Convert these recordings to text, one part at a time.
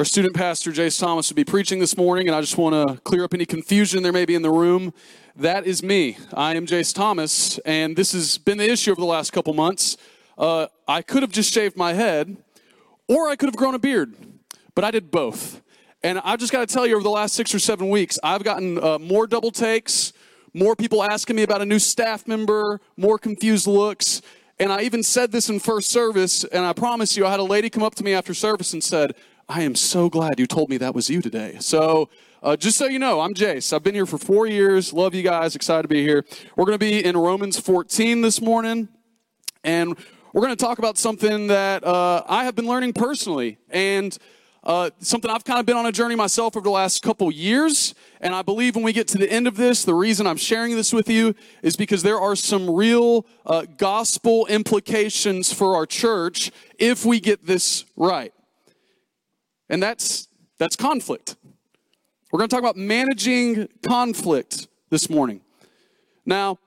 our student pastor, Jace Thomas, will be preaching this morning, and I just want to clear up any confusion there may be in the room. That is me. I am Jace Thomas, and this has been the issue over the last couple months. Uh, I could have just shaved my head, or I could have grown a beard, but I did both. And I just got to tell you, over the last six or seven weeks, I've gotten uh, more double takes, more people asking me about a new staff member, more confused looks. And I even said this in first service, and I promise you, I had a lady come up to me after service and said, I am so glad you told me that was you today. So, uh, just so you know, I'm Jace. I've been here for four years. Love you guys. Excited to be here. We're going to be in Romans 14 this morning, and we're going to talk about something that uh, I have been learning personally, and uh, something I've kind of been on a journey myself over the last couple years. And I believe when we get to the end of this, the reason I'm sharing this with you is because there are some real uh, gospel implications for our church if we get this right. And that's, that's conflict. We're going to talk about managing conflict this morning. Now,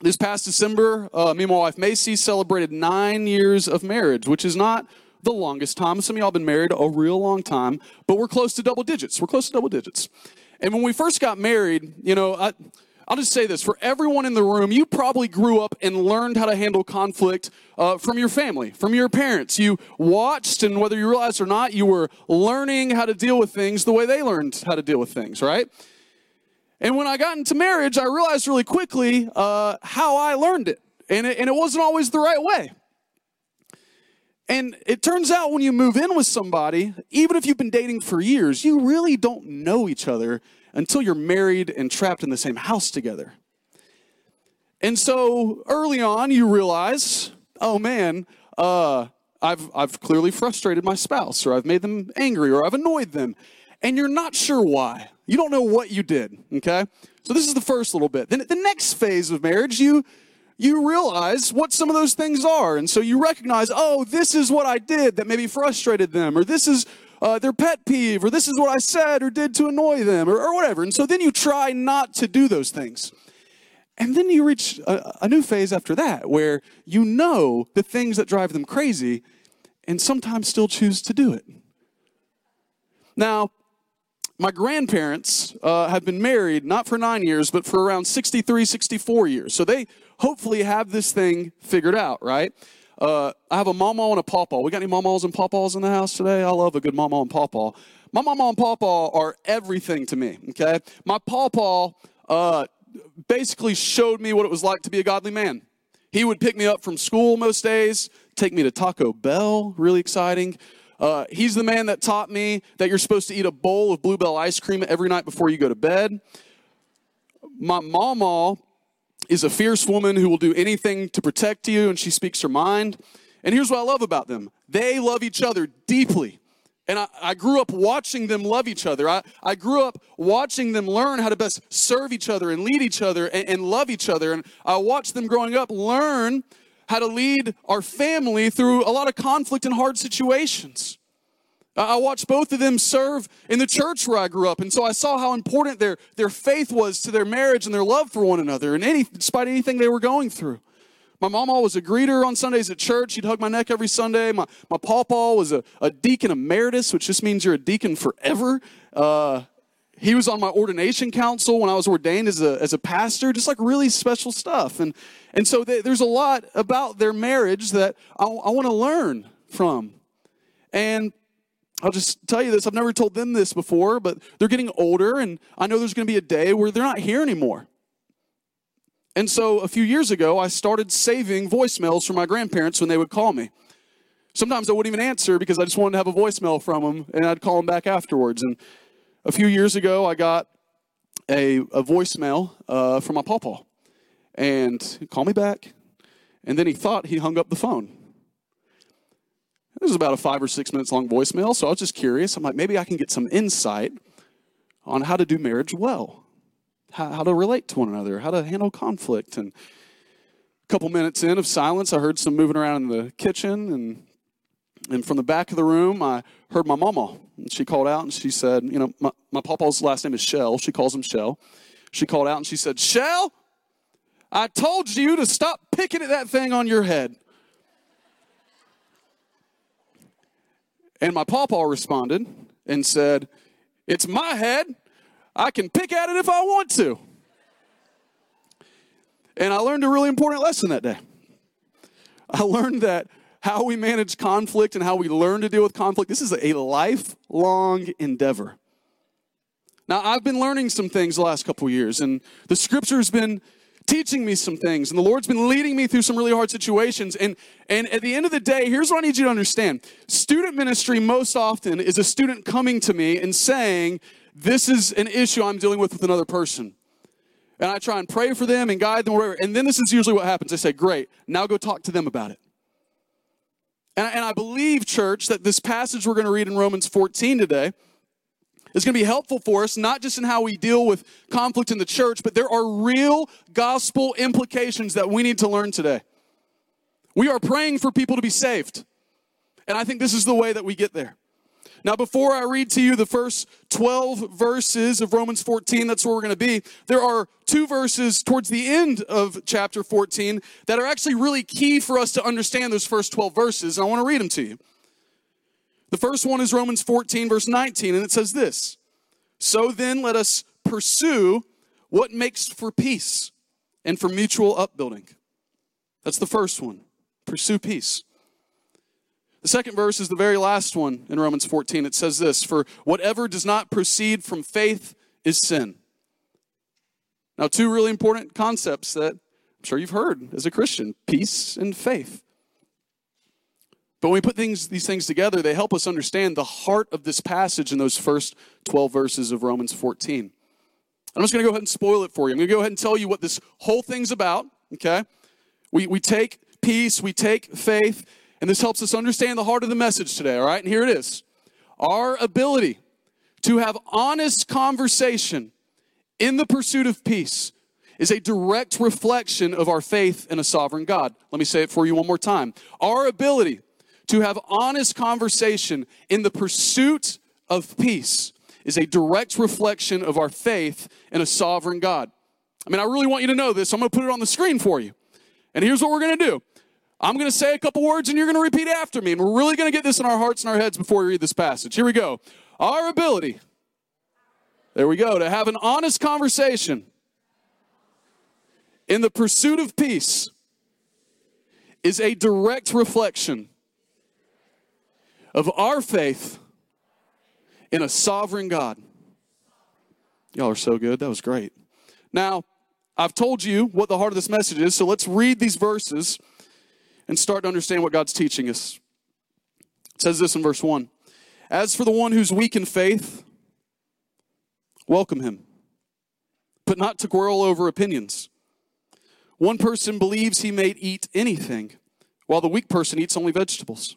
this past December, uh, me and my wife Macy celebrated nine years of marriage, which is not the longest time. Some of y'all been married a real long time, but we're close to double digits. We're close to double digits. And when we first got married, you know, I, I'll just say this for everyone in the room, you probably grew up and learned how to handle conflict uh, from your family, from your parents. You watched, and whether you realized or not, you were learning how to deal with things the way they learned how to deal with things, right? And when I got into marriage, I realized really quickly uh, how I learned it. And, it. and it wasn't always the right way. And it turns out when you move in with somebody, even if you've been dating for years, you really don't know each other until you're married and trapped in the same house together. And so early on, you realize, oh man, uh, I've, I've clearly frustrated my spouse, or I've made them angry, or I've annoyed them. And you're not sure why. You don't know what you did, okay? So this is the first little bit. Then the next phase of marriage, you you realize what some of those things are. And so you recognize, oh, this is what I did that maybe frustrated them, or this is uh, their pet peeve, or this is what I said or did to annoy them, or, or whatever. And so then you try not to do those things. And then you reach a, a new phase after that where you know the things that drive them crazy and sometimes still choose to do it. Now, my grandparents uh, have been married not for nine years, but for around 63, 64 years. So they hopefully have this thing figured out, right? Uh, I have a mama and a pawpaw. We got any mamas and pawpaws in the house today? I love a good mama and pawpaw. My mama and pawpaw are everything to me, okay? My pawpaw uh, basically showed me what it was like to be a godly man. He would pick me up from school most days, take me to Taco Bell, really exciting. Uh, he's the man that taught me that you're supposed to eat a bowl of Blue Bell ice cream every night before you go to bed. My mama is a fierce woman who will do anything to protect you, and she speaks her mind. And here's what I love about them they love each other deeply. And I, I, grew up watching them love each other. I, I grew up watching them learn how to best serve each other and lead each other and, and love each other. And I watched them growing up learn how to lead our family through a lot of conflict and hard situations. I watched both of them serve in the church where I grew up, and so I saw how important their, their faith was to their marriage and their love for one another, and any, despite anything they were going through. My mama was a greeter on Sundays at church. She'd hug my neck every Sunday. My, my pawpaw was a, a deacon emeritus, which just means you're a deacon forever. Uh, he was on my ordination council when I was ordained as a, as a pastor, just like really special stuff. And, and so they, there's a lot about their marriage that I, I want to learn from. And I'll just tell you this I've never told them this before, but they're getting older, and I know there's going to be a day where they're not here anymore. And so a few years ago, I started saving voicemails from my grandparents when they would call me. Sometimes I wouldn't even answer because I just wanted to have a voicemail from them, and I'd call them back afterwards. And a few years ago, I got a, a voicemail uh, from my pawpaw, and he called me back, and then he thought he hung up the phone. Was about a five or six minutes long voicemail, so I was just curious. I'm like, maybe I can get some insight on how to do marriage well, how, how to relate to one another, how to handle conflict. And a couple minutes in of silence, I heard some moving around in the kitchen, and and from the back of the room, I heard my mama. And she called out and she said, You know, my, my papa's last name is Shell. She calls him Shell. She called out and she said, Shell, I told you to stop picking at that thing on your head. And my pawpaw responded and said, It's my head. I can pick at it if I want to. And I learned a really important lesson that day. I learned that how we manage conflict and how we learn to deal with conflict, this is a lifelong endeavor. Now, I've been learning some things the last couple years, and the scripture's been teaching me some things, and the Lord's been leading me through some really hard situations. And, and at the end of the day, here's what I need you to understand student ministry, most often, is a student coming to me and saying, This is an issue I'm dealing with with another person. And I try and pray for them and guide them, wherever. And then this is usually what happens. I say, Great, now go talk to them about it. And, and I believe, church, that this passage we're going to read in Romans 14 today is going to be helpful for us, not just in how we deal with conflict in the church, but there are real gospel implications that we need to learn today. We are praying for people to be saved. And I think this is the way that we get there. Now, before I read to you the first 12 verses of Romans 14, that's where we're going to be, there are two verses towards the end of chapter 14 that are actually really key for us to understand those first 12 verses. And I want to read them to you. The first one is Romans 14, verse 19, and it says this So then let us pursue what makes for peace and for mutual upbuilding. That's the first one. Pursue peace. The second verse is the very last one in Romans 14. It says this For whatever does not proceed from faith is sin. Now, two really important concepts that I'm sure you've heard as a Christian peace and faith. But when we put things, these things together, they help us understand the heart of this passage in those first 12 verses of Romans 14. I'm just going to go ahead and spoil it for you. I'm going to go ahead and tell you what this whole thing's about, okay? We, we take peace, we take faith, and this helps us understand the heart of the message today, all right? And here it is Our ability to have honest conversation in the pursuit of peace is a direct reflection of our faith in a sovereign God. Let me say it for you one more time. Our ability to have honest conversation in the pursuit of peace is a direct reflection of our faith in a sovereign God. I mean, I really want you to know this. So I'm going to put it on the screen for you. And here's what we're going to do I'm going to say a couple words and you're going to repeat after me. And we're really going to get this in our hearts and our heads before we read this passage. Here we go. Our ability, there we go, to have an honest conversation in the pursuit of peace is a direct reflection of our faith in a sovereign God. Y'all are so good. That was great. Now, I've told you what the heart of this message is, so let's read these verses and start to understand what God's teaching us. It says this in verse 1 As for the one who's weak in faith, welcome him, but not to quarrel over opinions. One person believes he may eat anything, while the weak person eats only vegetables.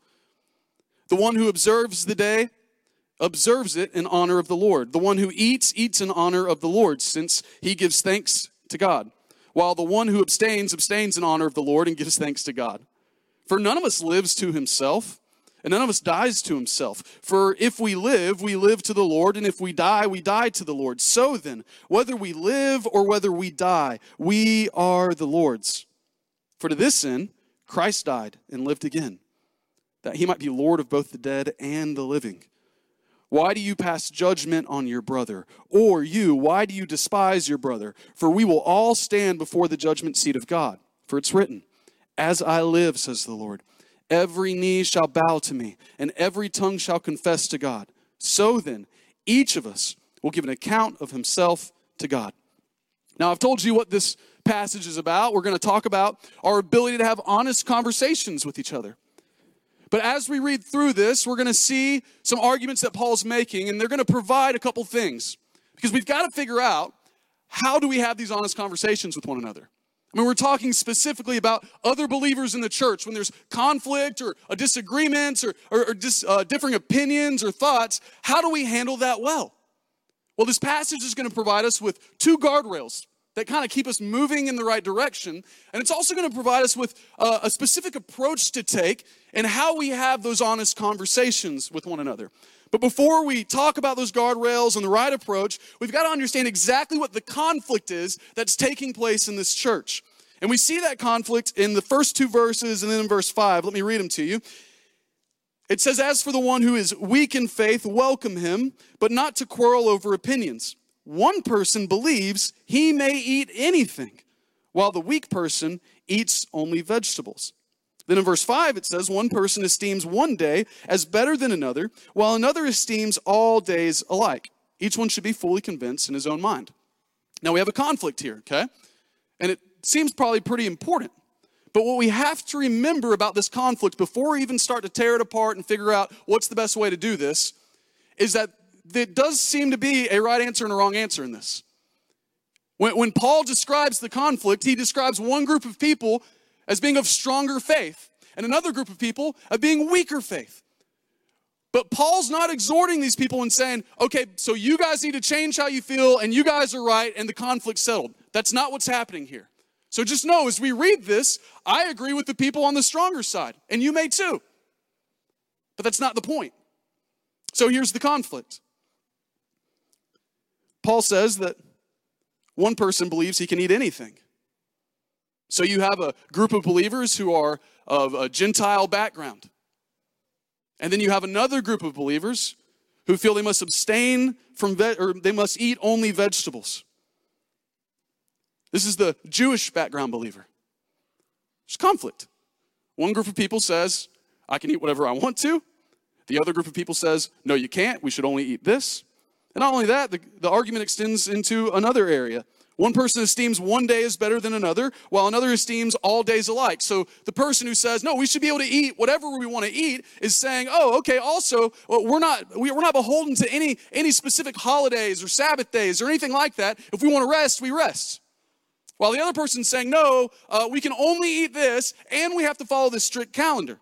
The one who observes the day observes it in honor of the Lord. The one who eats, eats in honor of the Lord, since he gives thanks to God. While the one who abstains, abstains in honor of the Lord and gives thanks to God. For none of us lives to himself, and none of us dies to himself. For if we live, we live to the Lord, and if we die, we die to the Lord. So then, whether we live or whether we die, we are the Lord's. For to this end, Christ died and lived again, that he might be Lord of both the dead and the living. Why do you pass judgment on your brother? Or you, why do you despise your brother? For we will all stand before the judgment seat of God. For it's written, as I live, says the Lord, every knee shall bow to me, and every tongue shall confess to God. So then, each of us will give an account of himself to God. Now, I've told you what this passage is about. We're going to talk about our ability to have honest conversations with each other. But as we read through this, we're going to see some arguments that Paul's making, and they're going to provide a couple things. Because we've got to figure out how do we have these honest conversations with one another? I mean, we're talking specifically about other believers in the church when there's conflict or a disagreement or, or, or dis, uh, differing opinions or thoughts. How do we handle that well? Well, this passage is going to provide us with two guardrails that kind of keep us moving in the right direction. And it's also going to provide us with a, a specific approach to take and how we have those honest conversations with one another. But before we talk about those guardrails and the right approach, we've got to understand exactly what the conflict is that's taking place in this church. And we see that conflict in the first two verses and then in verse 5. Let me read them to you. It says, As for the one who is weak in faith, welcome him, but not to quarrel over opinions. One person believes he may eat anything, while the weak person eats only vegetables. Then in verse 5, it says, One person esteems one day as better than another, while another esteems all days alike. Each one should be fully convinced in his own mind. Now we have a conflict here, okay? And it seems probably pretty important. But what we have to remember about this conflict before we even start to tear it apart and figure out what's the best way to do this is that there does seem to be a right answer and a wrong answer in this. When, when Paul describes the conflict, he describes one group of people as being of stronger faith, and another group of people of being weaker faith. But Paul's not exhorting these people and saying, okay, so you guys need to change how you feel, and you guys are right, and the conflict's settled. That's not what's happening here. So just know as we read this, I agree with the people on the stronger side, and you may too. But that's not the point. So here's the conflict Paul says that one person believes he can eat anything. So you have a group of believers who are of a Gentile background. And then you have another group of believers who feel they must abstain from, ve- or they must eat only vegetables. This is the Jewish background believer. There's conflict. One group of people says, I can eat whatever I want to. The other group of people says, no, you can't. We should only eat this. And not only that, the, the argument extends into another area. One person esteems one day is better than another, while another esteems all days alike. So the person who says, no, we should be able to eat whatever we want to eat is saying, oh, okay, also, well, we're, not, we're not beholden to any, any specific holidays or Sabbath days or anything like that. If we want to rest, we rest. While the other person's saying, no, uh, we can only eat this and we have to follow this strict calendar.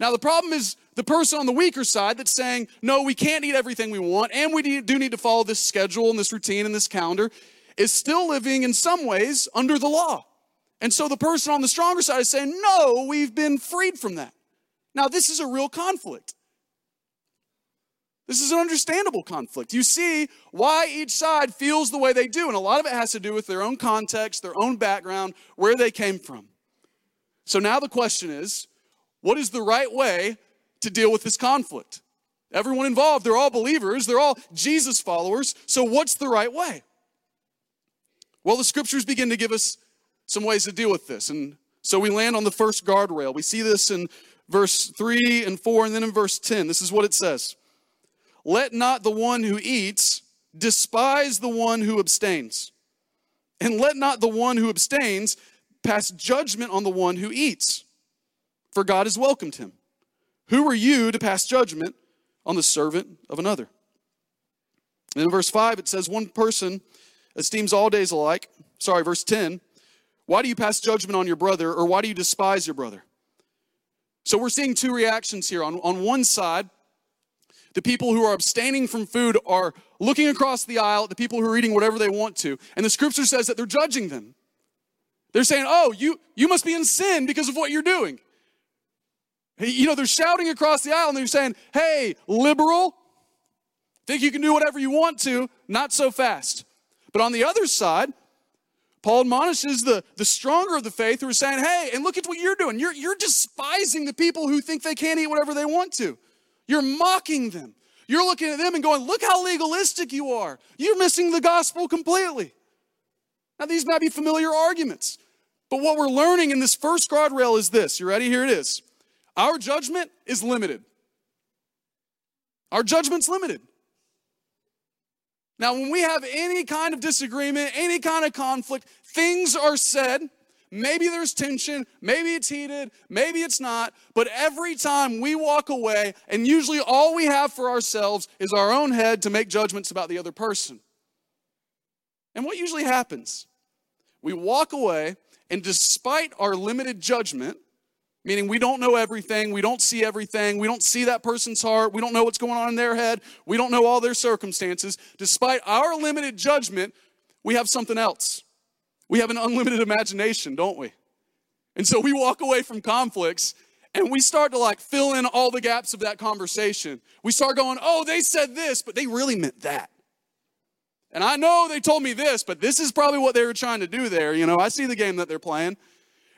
Now, the problem is the person on the weaker side that's saying, no, we can't eat everything we want and we do need to follow this schedule and this routine and this calendar is still living in some ways under the law. And so the person on the stronger side is saying, no, we've been freed from that. Now, this is a real conflict. This is an understandable conflict. You see why each side feels the way they do, and a lot of it has to do with their own context, their own background, where they came from. So now the question is what is the right way to deal with this conflict? Everyone involved, they're all believers, they're all Jesus followers, so what's the right way? Well, the scriptures begin to give us some ways to deal with this. And so we land on the first guardrail. We see this in verse 3 and 4, and then in verse 10. This is what it says Let not the one who eats despise the one who abstains, and let not the one who abstains pass judgment on the one who eats, for God has welcomed him. Who are you to pass judgment on the servant of another? And in verse 5, it says, One person esteems all days alike. Sorry, verse 10. Why do you pass judgment on your brother, or why do you despise your brother? So we're seeing two reactions here. On, on one side, the people who are abstaining from food are looking across the aisle at the people who are eating whatever they want to. And the scripture says that they're judging them. They're saying, oh, you, you must be in sin because of what you're doing. You know, they're shouting across the aisle and they're saying, hey, liberal, think you can do whatever you want to, not so fast. But on the other side, Paul admonishes the, the stronger of the faith who are saying, hey, and look at what you're doing. You're, you're despising the people who think they can't eat whatever they want to. You're mocking them. You're looking at them and going, look how legalistic you are. You're missing the gospel completely. Now, these might be familiar arguments, but what we're learning in this first guardrail is this. You ready? Here it is. Our judgment is limited. Our judgment's limited. Now, when we have any kind of disagreement, any kind of conflict, things are said. Maybe there's tension, maybe it's heated, maybe it's not, but every time we walk away, and usually all we have for ourselves is our own head to make judgments about the other person. And what usually happens? We walk away, and despite our limited judgment, meaning we don't know everything, we don't see everything, we don't see that person's heart, we don't know what's going on in their head, we don't know all their circumstances. Despite our limited judgment, we have something else. We have an unlimited imagination, don't we? And so we walk away from conflicts and we start to like fill in all the gaps of that conversation. We start going, oh, they said this, but they really meant that. And I know they told me this, but this is probably what they were trying to do there. You know, I see the game that they're playing.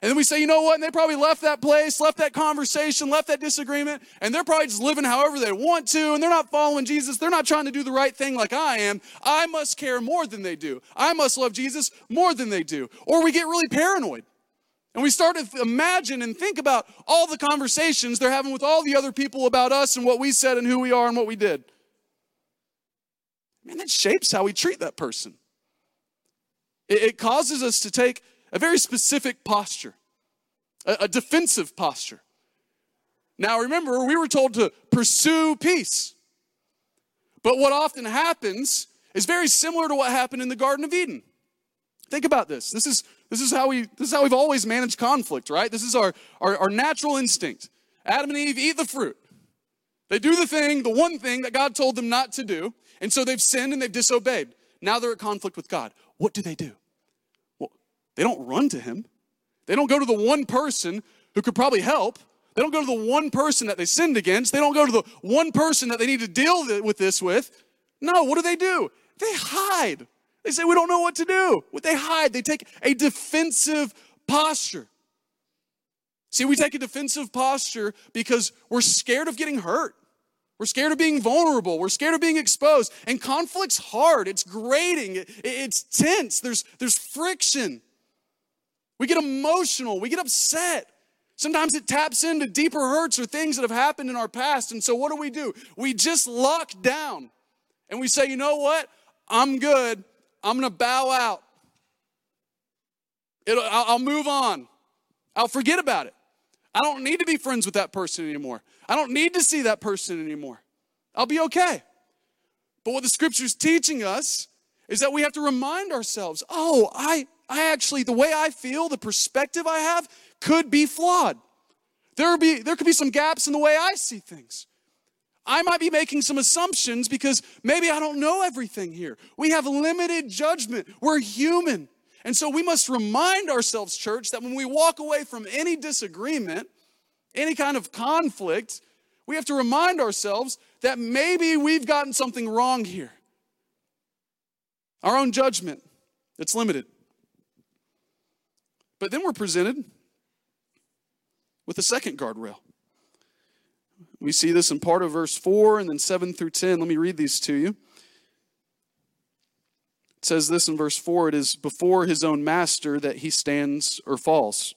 And then we say, you know what? And they probably left that place, left that conversation, left that disagreement, and they're probably just living however they want to, and they're not following Jesus. They're not trying to do the right thing like I am. I must care more than they do. I must love Jesus more than they do. Or we get really paranoid. And we start to imagine and think about all the conversations they're having with all the other people about us and what we said and who we are and what we did. Man, that shapes how we treat that person. It, causes us to take a very specific posture, a, a defensive posture. Now, remember, we were told to pursue peace. But what often happens is very similar to what happened in the Garden of Eden. Think about this. This is, this is, how, we, this is how we've always managed conflict, right? This is our, our, our natural instinct. Adam and Eve eat the fruit. They do the thing, the one thing that God told them not to do, and so they've sinned and they've disobeyed. Now they're at conflict with God. What do they do? They don't run to him. They don't go to the one person who could probably help. They don't go to the one person that they sinned against. They don't go to the one person that they need to deal with this with. No, what do they do? They hide. They say, We don't know what to do. What they hide. They take a defensive posture. See, we take a defensive posture because we're scared of getting hurt. We're scared of being vulnerable. We're scared of being exposed. And conflict's hard. It's grating. It's tense. There's, there's friction. We get emotional, we get upset. Sometimes it taps into deeper hurts or things that have happened in our past. And so, what do we do? We just lock down and we say, you know what? I'm good. I'm going to bow out. It'll, I'll, move on. I'll forget about it. I don't need to be friends with that person anymore. I don't need to see that person anymore. I'll be okay. But what the scripture's teaching us is that we have to remind ourselves oh, I, I actually, the way I feel, the perspective I have could be flawed. There, be, there could be some gaps in the way I see things. I might be making some assumptions because maybe I don't know everything here. We have limited judgment. We're human. And so we must remind ourselves, church, that when we walk away from any disagreement, any kind of conflict, we have to remind ourselves that maybe we've gotten something wrong here. Our own judgment, it's limited. But then we're presented with a second guardrail. We see this in part of verse 4 and then 7 through 10. Let me read these to you. It says this in verse 4 it is before his own master that he stands or falls,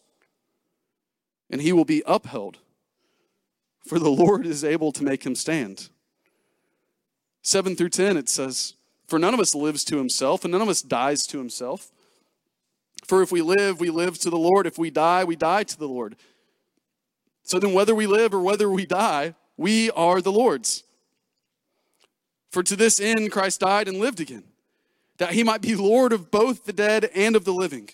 and he will be upheld, for the Lord is able to make him stand. 7 through 10, it says, For none of us lives to himself, and none of us dies to himself. For if we live, we live to the Lord. If we die, we die to the Lord. So then, whether we live or whether we die, we are the Lord's. For to this end Christ died and lived again, that he might be Lord of both the dead and of the living.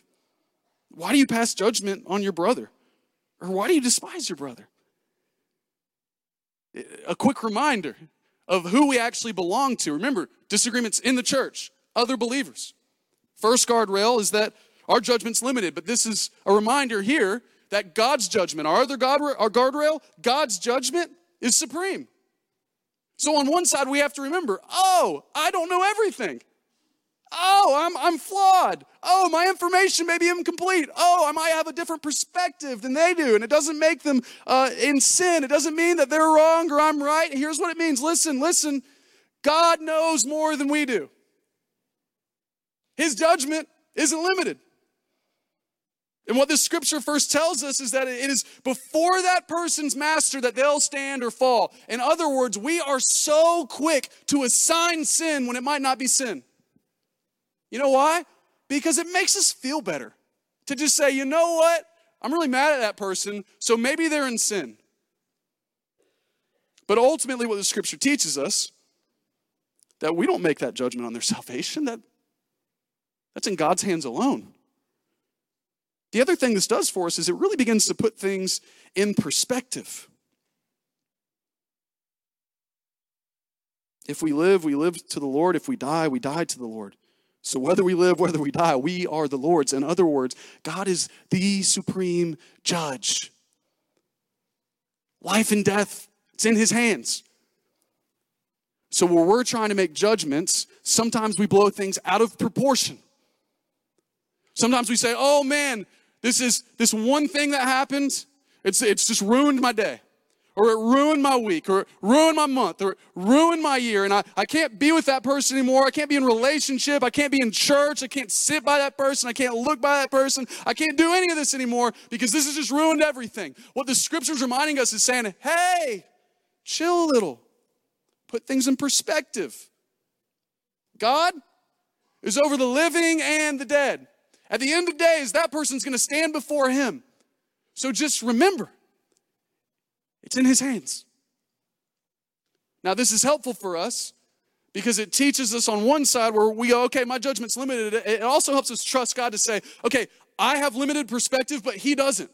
Why do you pass judgment on your brother? Or why do you despise your brother? A quick reminder of who we actually belong to. Remember, disagreements in the church, other believers. First guardrail is that our judgment's limited, but this is a reminder here that God's judgment, our other guard, our guardrail, God's judgment is supreme. So on one side, we have to remember, oh, I don't know everything. Oh, I'm, I'm flawed. Oh, my information may be incomplete. Oh, I might have a different perspective than they do. And it doesn't make them uh, in sin. It doesn't mean that they're wrong or I'm right. Here's what it means listen, listen. God knows more than we do. His judgment isn't limited. And what this scripture first tells us is that it is before that person's master that they'll stand or fall. In other words, we are so quick to assign sin when it might not be sin. You know why? Because it makes us feel better to just say, you know what? I'm really mad at that person, so maybe they're in sin. But ultimately, what the scripture teaches us that we don't make that judgment on their salvation. That, that's in God's hands alone. The other thing this does for us is it really begins to put things in perspective. If we live, we live to the Lord. If we die, we die to the Lord. So whether we live, whether we die, we are the Lord's. In other words, God is the supreme judge. Life and death, it's in his hands. So when we're trying to make judgments, sometimes we blow things out of proportion. Sometimes we say, oh man, this is this one thing that happened, it's, it's just ruined my day. Or it ruined my week, or it ruined my month, or it ruined my year, and I, I can't be with that person anymore. I can't be in relationship. I can't be in church. I can't sit by that person. I can't look by that person. I can't do any of this anymore because this has just ruined everything. What the scripture's reminding us is saying, hey, chill a little, put things in perspective. God is over the living and the dead. At the end of days, that person's to stand before him. So just remember, it's in his hands. Now, this is helpful for us because it teaches us on one side where we go, okay, my judgment's limited. It also helps us trust God to say, okay, I have limited perspective, but he doesn't.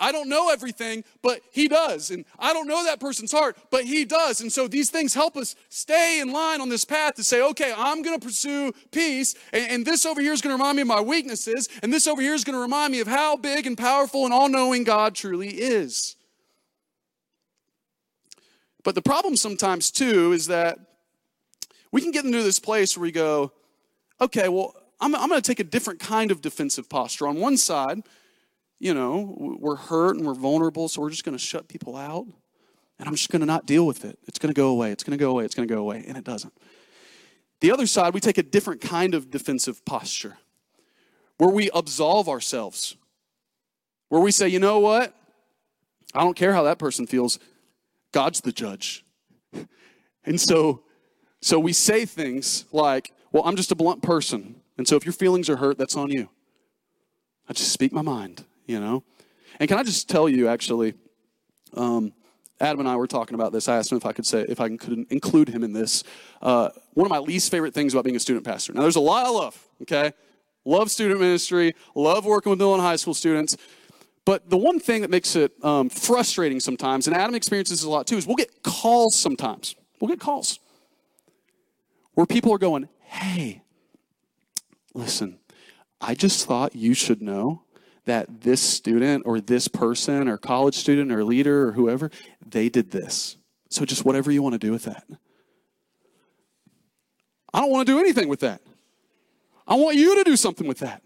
I don't know everything, but he does. And I don't know that person's heart, but he does. And so these things help us stay in line on this path to say, okay, I'm going to pursue peace. And, and, this over here is going to remind me of my weaknesses. And this over here is going to remind me of how big and powerful and all knowing God truly is. But the problem sometimes, too, is that we can get into this place where we go, okay, well, I'm, I'm going to take a different kind of defensive posture. On one side, you know, we're hurt and we're vulnerable, so we're just going to shut people out. And I'm just going to not deal with it. It's going to go away. It's going to go away. It's going to go away. And it doesn't. The other side, we take a different kind of defensive posture where we absolve ourselves, where we say, you know what? I don't care how that person feels. God's the judge. And so, so we say things like, well, I'm just a blunt person. And so if your feelings are hurt, that's on you. I just speak my mind you know? And can I just tell you, actually, um, Adam and I were talking about this. I asked him if I could say if I could include him in this. Uh, one of my least favorite things about being a student pastor. Now, there's a lot I love. Okay, love student ministry, love working with middle and high school students. But the one thing that makes it um, frustrating sometimes, and Adam experiences a lot too, is we'll get calls sometimes. We'll get calls where people are going, "Hey, listen, I just thought you should know that this student or this person or college student or leader or whoever, they did this. So just whatever you want to do with that. I don't want to do anything with that. I want you to do something with that.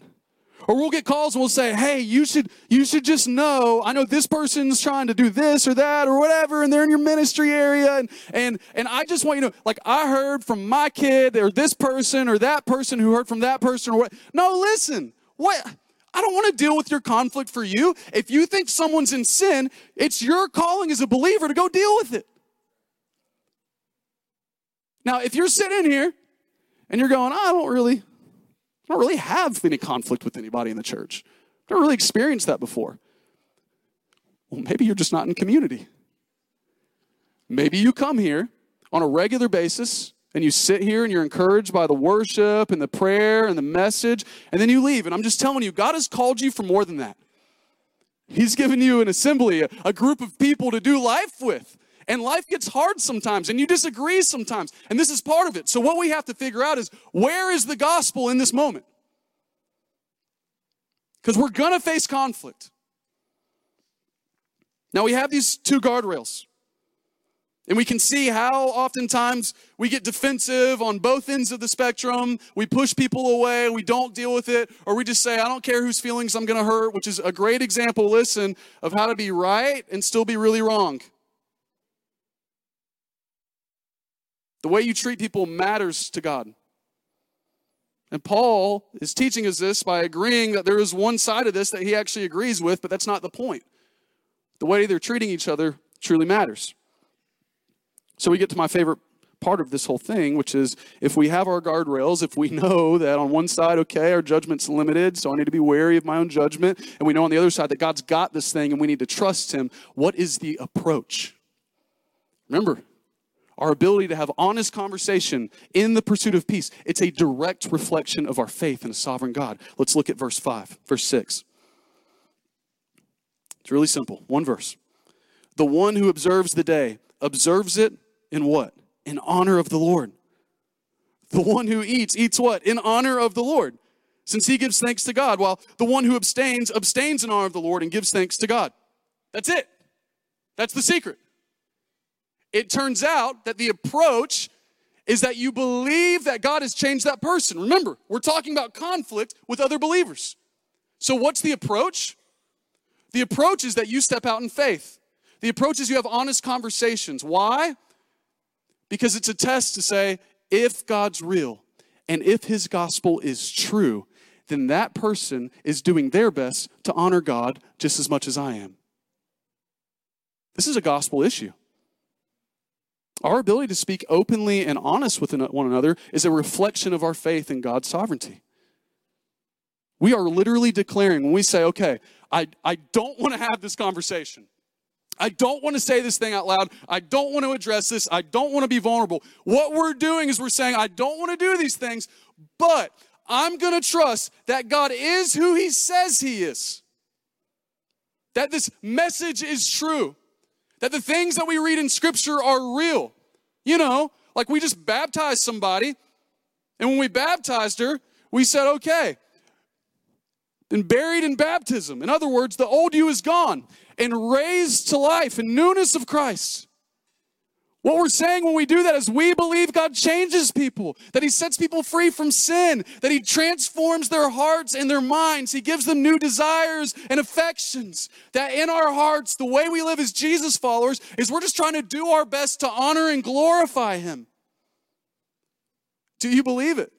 Or we'll get calls and we'll say, "Hey, you should you should just know. I know this person's trying to do this or that or whatever, and they're in your ministry area, and and and I just want you to know, like I heard from my kid or this person or that person who heard from that person or what. No, listen, what I don't want to deal with your conflict for you. If you think someone's in sin, it's your calling as a believer to go deal with it. Now, if you're sitting here and you're going, I don't really, I don't really have any conflict with anybody in the church. I've never really experienced that before. Well, maybe you're just not in community. Maybe you come here on a regular basis and you sit here and you're encouraged by the worship and the prayer and the message, and then you leave. And I'm just telling you, God has called you for more than that. He's given you an assembly, a, a group of people to do life with. And life gets hard sometimes, and you disagree sometimes. And this is part of it. So, what we have to figure out is where is the gospel in this moment? Because we're going to face conflict. Now, we have these two guardrails. And we can see how oftentimes we get defensive on both ends of the spectrum. We push people away, we don't deal with it, or we just say, I don't care whose feelings I'm going to hurt, which is a great example, listen, of how to be right and still be really wrong. The way you treat people matters to God. And Paul is teaching us this by agreeing that there is one side of this that he actually agrees with, but that's not the point. The way they're treating each other truly matters. So we get to my favorite part of this whole thing, which is if we have our guardrails, if we know that on one side, okay, our judgment's limited, so I need to be wary of my own judgment, and we know on the other side that God's got this thing and we need to trust Him, what is the approach? Remember, our ability to have honest conversation in the pursuit of peace, it's a direct reflection of our faith in a sovereign God. Let's look at verse 5, verse 6. It's really simple. One verse. The one who observes the day observes it in what? in honor of the Lord. The one who eats, eats what? In honor of the Lord, since he gives thanks to God, while the one who abstains, abstains in honor of the Lord and gives thanks to God. That's it. That's the secret. It turns out that the approach is that you believe that God has changed that person. Remember, we're talking about conflict with other believers. So, what's the approach? The approach is that you step out in faith. The approach is you have honest conversations. Why? because it's a test to say if God's real and if his gospel is true, then that person is doing their best to honor God just as much as I am. This is a gospel issue. Our ability to speak openly and honest with one another is a reflection of our faith in God's sovereignty. We are literally declaring when we say, okay, I, I don't want to have this conversation. I don't want to say this thing out loud. I don't want to address this. I don't want to be vulnerable. What we're doing is we're saying, I don't want to do these things, but I'm going to trust that God is who He says He is. That this message is true. That the things that we read in Scripture are real. You know, like we just baptized somebody, and when we baptized her, we said, okay, been buried in baptism. In other words, the old you is gone and raised to life in newness of Christ. What we're saying when we do that is we believe God changes people, that He sets people free from sin, that He transforms their hearts and their minds. He gives them new desires and affections. That in our hearts, the way we live as Jesus followers is we're just trying to do our best to honor and glorify Him. Do you believe it?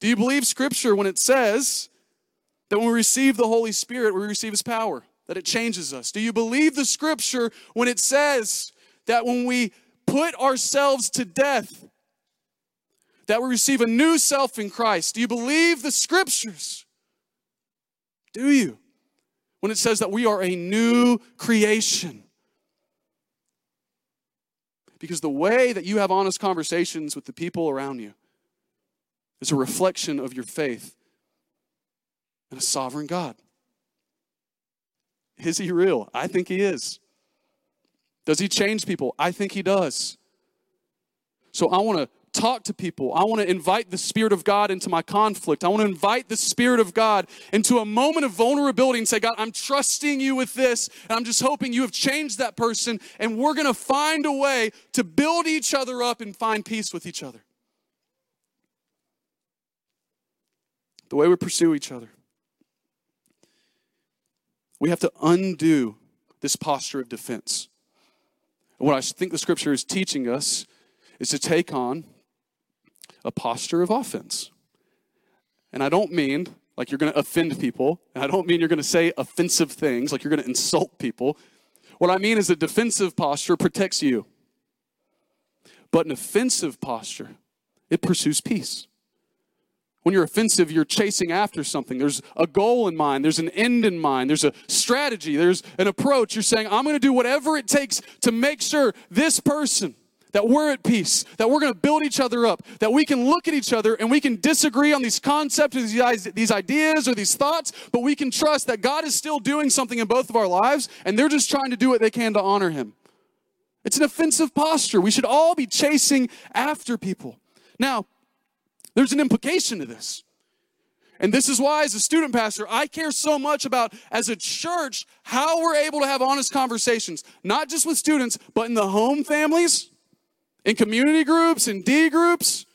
Do you believe Scripture when it says that when we receive the Holy Spirit, we receive His power, that it changes us? Do you believe the scripture when it says that when we put ourselves to death, that we receive a new self in Christ? Do you believe the scriptures? Do you? When it says that we are a new creation. Because the way that you have honest conversations with the people around you is a reflection of your faith and a sovereign God. Is he real? I think he is. Does he change people? I think he does. So I want to talk to people. I want to invite the Spirit of God into my conflict. I want to invite the Spirit of God into a moment of vulnerability and say, God, I'm trusting you with this, and I'm just hoping you have changed that person, and we're going to find a way to build each other up and find peace with each other. The way we pursue each other. We have to undo this posture of defense. What I think the scripture is teaching us is to take on a posture of offense. And I don't mean like you're going to offend people, and I don't mean you're going to say offensive things, like you're going to insult people. What I mean is a defensive posture protects you. But an offensive posture, it pursues peace. When you're offensive, you're chasing after something. There's a goal in mind, there's an end in mind, there's a strategy, there's an approach. You're saying, I'm going to do whatever it takes to make sure this person, that we're at peace, that we're going to build each other up, that we can look at each other and we can disagree on these concepts, these ideas, or these thoughts, but we can trust that God is still doing something in both of our lives and they're just trying to do what they can to honor Him. It's an offensive posture. We should all be chasing after people. Now, there's an implication to this. And this is why, as a student pastor, I care so much about, as a church, how we're able to have honest conversations, not just with students, but in the home families, in community groups, in D groups.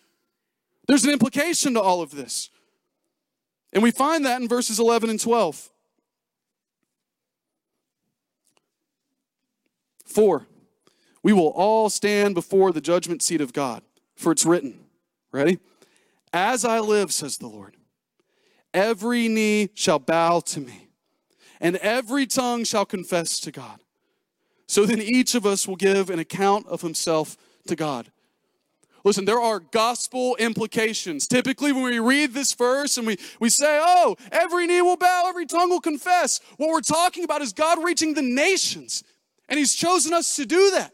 There's an implication to all of this. And we find that in verses 11 and 12. For, we will all stand before the judgment seat of God, for it's written. Ready? As I live, says the Lord, every knee shall bow to me, and every tongue shall confess to God. So then each of us will give an account of himself to God. Listen, there are gospel implications. Typically, when we read this verse and we, we say, oh, every knee will bow, every tongue will confess, what we're talking about is God reaching the nations. And He's chosen us to do that.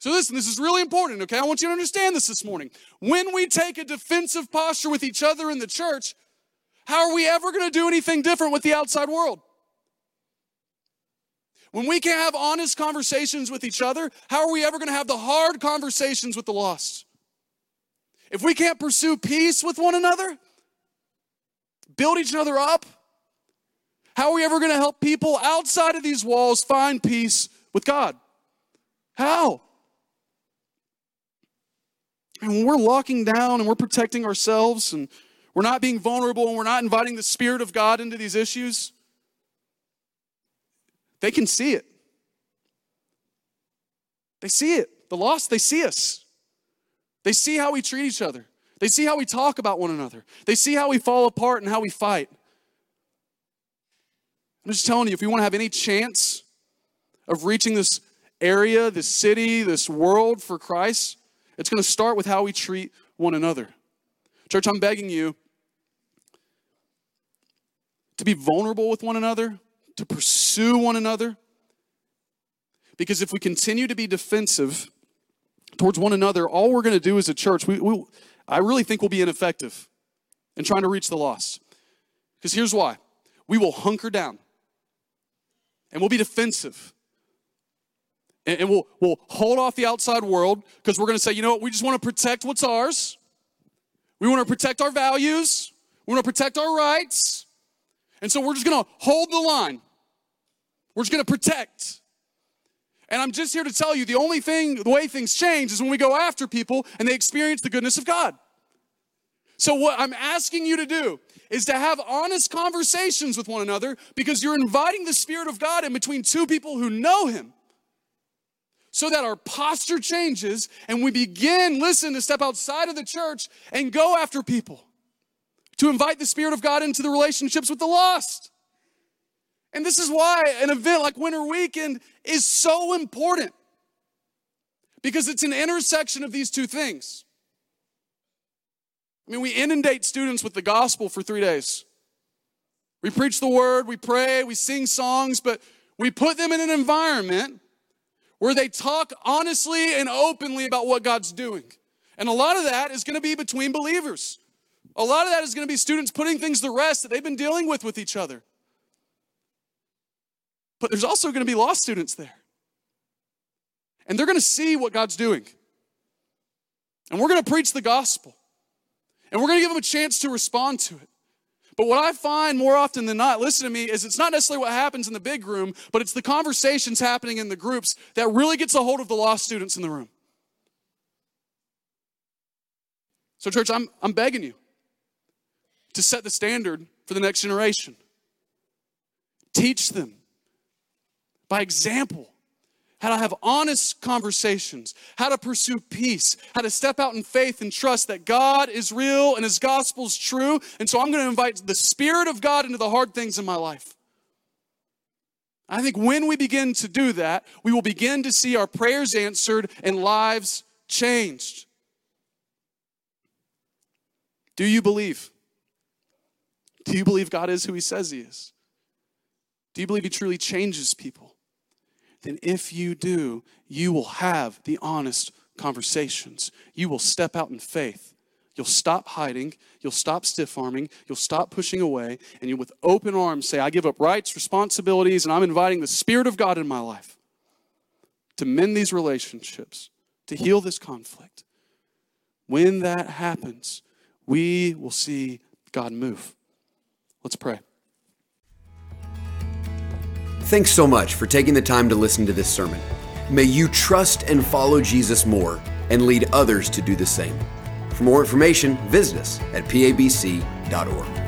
So, listen, this is really important, okay? I want you to understand this this morning. When we take a defensive posture with each other in the church, how are we ever going to do anything different with the outside world? When we can't have honest conversations with each other, how are we ever going to have the hard conversations with the lost? If we can't pursue peace with one another, build each other up, how are we ever going to help people outside of these walls find peace with God? How? And when we're locking down and we're protecting ourselves and we're not being vulnerable and we're not inviting the Spirit of God into these issues, they can see it. They see it. The lost, they see us. They see how we treat each other. They see how we talk about one another. They see how we fall apart and how we fight. I'm just telling you, if we want to have any chance of reaching this area, this city, this world for Christ, it's going to start with how we treat one another. Church, I'm begging you to be vulnerable with one another, to pursue one another. Because if we continue to be defensive towards one another, all we're going to do as a church, we, we, I really think we'll be ineffective in trying to reach the lost. Because here's why we will hunker down and we'll be defensive. And, and we'll, we'll hold off the outside world because we're going to say, you know what, we just want to protect what's ours. We want to protect our values. We want to protect our rights. And so we're just going to hold the line. We're just going to protect. And I'm just here to tell you the only thing, the way things change is when we go after people and they experience the goodness of God. So, what I'm asking you to do is to have honest conversations with one another because you're inviting the Spirit of God in between two people who know Him so that our posture changes and we begin, listen, to step outside of the church and go after people to invite the Spirit of God into the relationships with the lost. And this is why an event like Winter Weekend is so important because it's an intersection of these two things. I mean, we inundate students with the gospel for three days. We preach the word, we pray, we sing songs, but we put them in an environment where they talk honestly and openly about what God's doing. And a lot of that is going to be between believers. A lot of that is going to be students putting things to rest that they've been dealing with with each other. But there's also going to be lost students there. And they're going to see what God's doing. And we're going to preach the gospel. And we're going to give them a chance to respond to it. But what I find more often than not, listen to me, is it's not necessarily what happens in the big room, but it's the conversations happening in the groups that really gets a hold of the lost students in the room. So, church, I'm, I'm begging you to set the standard for the next generation. Teach them by example how to have honest conversations, how to pursue peace, how to step out in faith and trust that God is real and His gospel is true. And so I'm going to invite the Spirit of God into the hard things in my life. I think when we begin to do that, we will begin to see our prayers answered and lives changed. Do you believe? Do you believe God is who He says He is? Do you believe He truly changes people? Then if you do, you will have the honest conversations. You will step out in faith. You'll stop hiding. You'll stop stiff arming. You'll stop pushing away. And you, with open arms, say, I give up rights, responsibilities, and I'm inviting the Spirit of God in my life to mend these relationships, to heal this conflict. When that happens, we will see God move. Let's pray. Thanks so much for taking the time to listen to this sermon. May you trust and follow Jesus more and lead others to do the same. For more information, visit us at pabc.org.